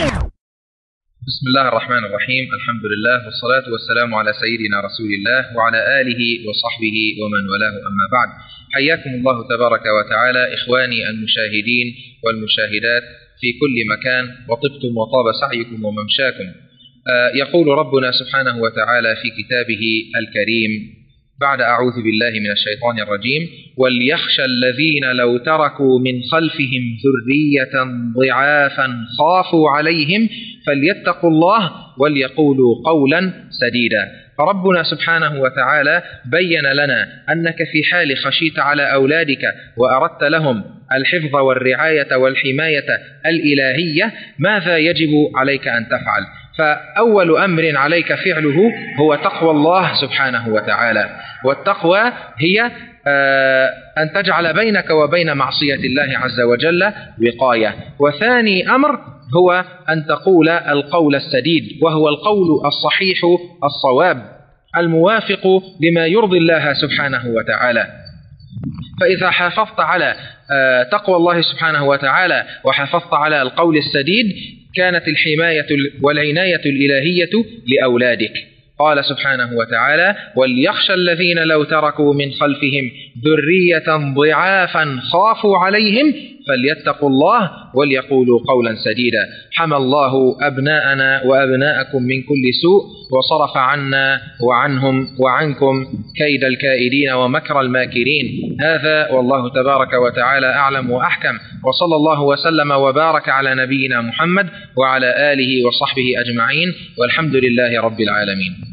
بسم الله الرحمن الرحيم. الحمد لله والصلاة والسلام على سيدنا رسول الله وعلى آله وصحبه ومن والاه. أما بعد حياكم الله تبارك وتعالى إخواني المشاهدين والمشاهدات في كل مكان. وطبتم وطاب سعيكم وممشاكم. آه، يقول ربنا سبحانه وتعالى في كتابه الكريم بعد أعوذ بالله من الشيطان الرجيم. وليخشى الذين لو تركوا من خلفهم ذرية ضعافا خافوا عليهم فليتقوا الله وليقولوا قولا سديدا. فربنا سبحانه وتعالى بين لنا أنك في حال خشيت على أولادك وأردت لهم الحفظ والرعاية والحماية الإلهية ماذا يجب عليك أن تفعل؟ فأول أمر عليك فعله هو تقوى الله سبحانه وتعالى. والتقوى هي آه، أن تجعل بينك وبين معصية الله عز وجل وقاية. وثاني أمر هو أن تقول القول السديد وهو القول الصحيح الصواب الموافق لما يرضي الله سبحانه وتعالى. فإذا حافظت على آه، تقوى الله سبحانه وتعالى وحافظت على القول السديد كانت الحماية والعناية الإلهية لأولادك. قال سبحانه وتعالى وليخشى الذين لو تركوا من خلفهم ذرية ضعافا خافوا عليهم فليتقوا الله وليقولوا قولا سديدا. حمى الله أبناءنا وأبناءكم من كل سوء وصرف عنا وعنهم وعنكم كيد الكائدين ومكر الماكرين. هذا والله تبارك وتعالى أعلم وأحكم. وصلى الله وسلم وبارك على نبينا محمد وعلى آله وصحبه أجمعين. والحمد لله رب العالمين.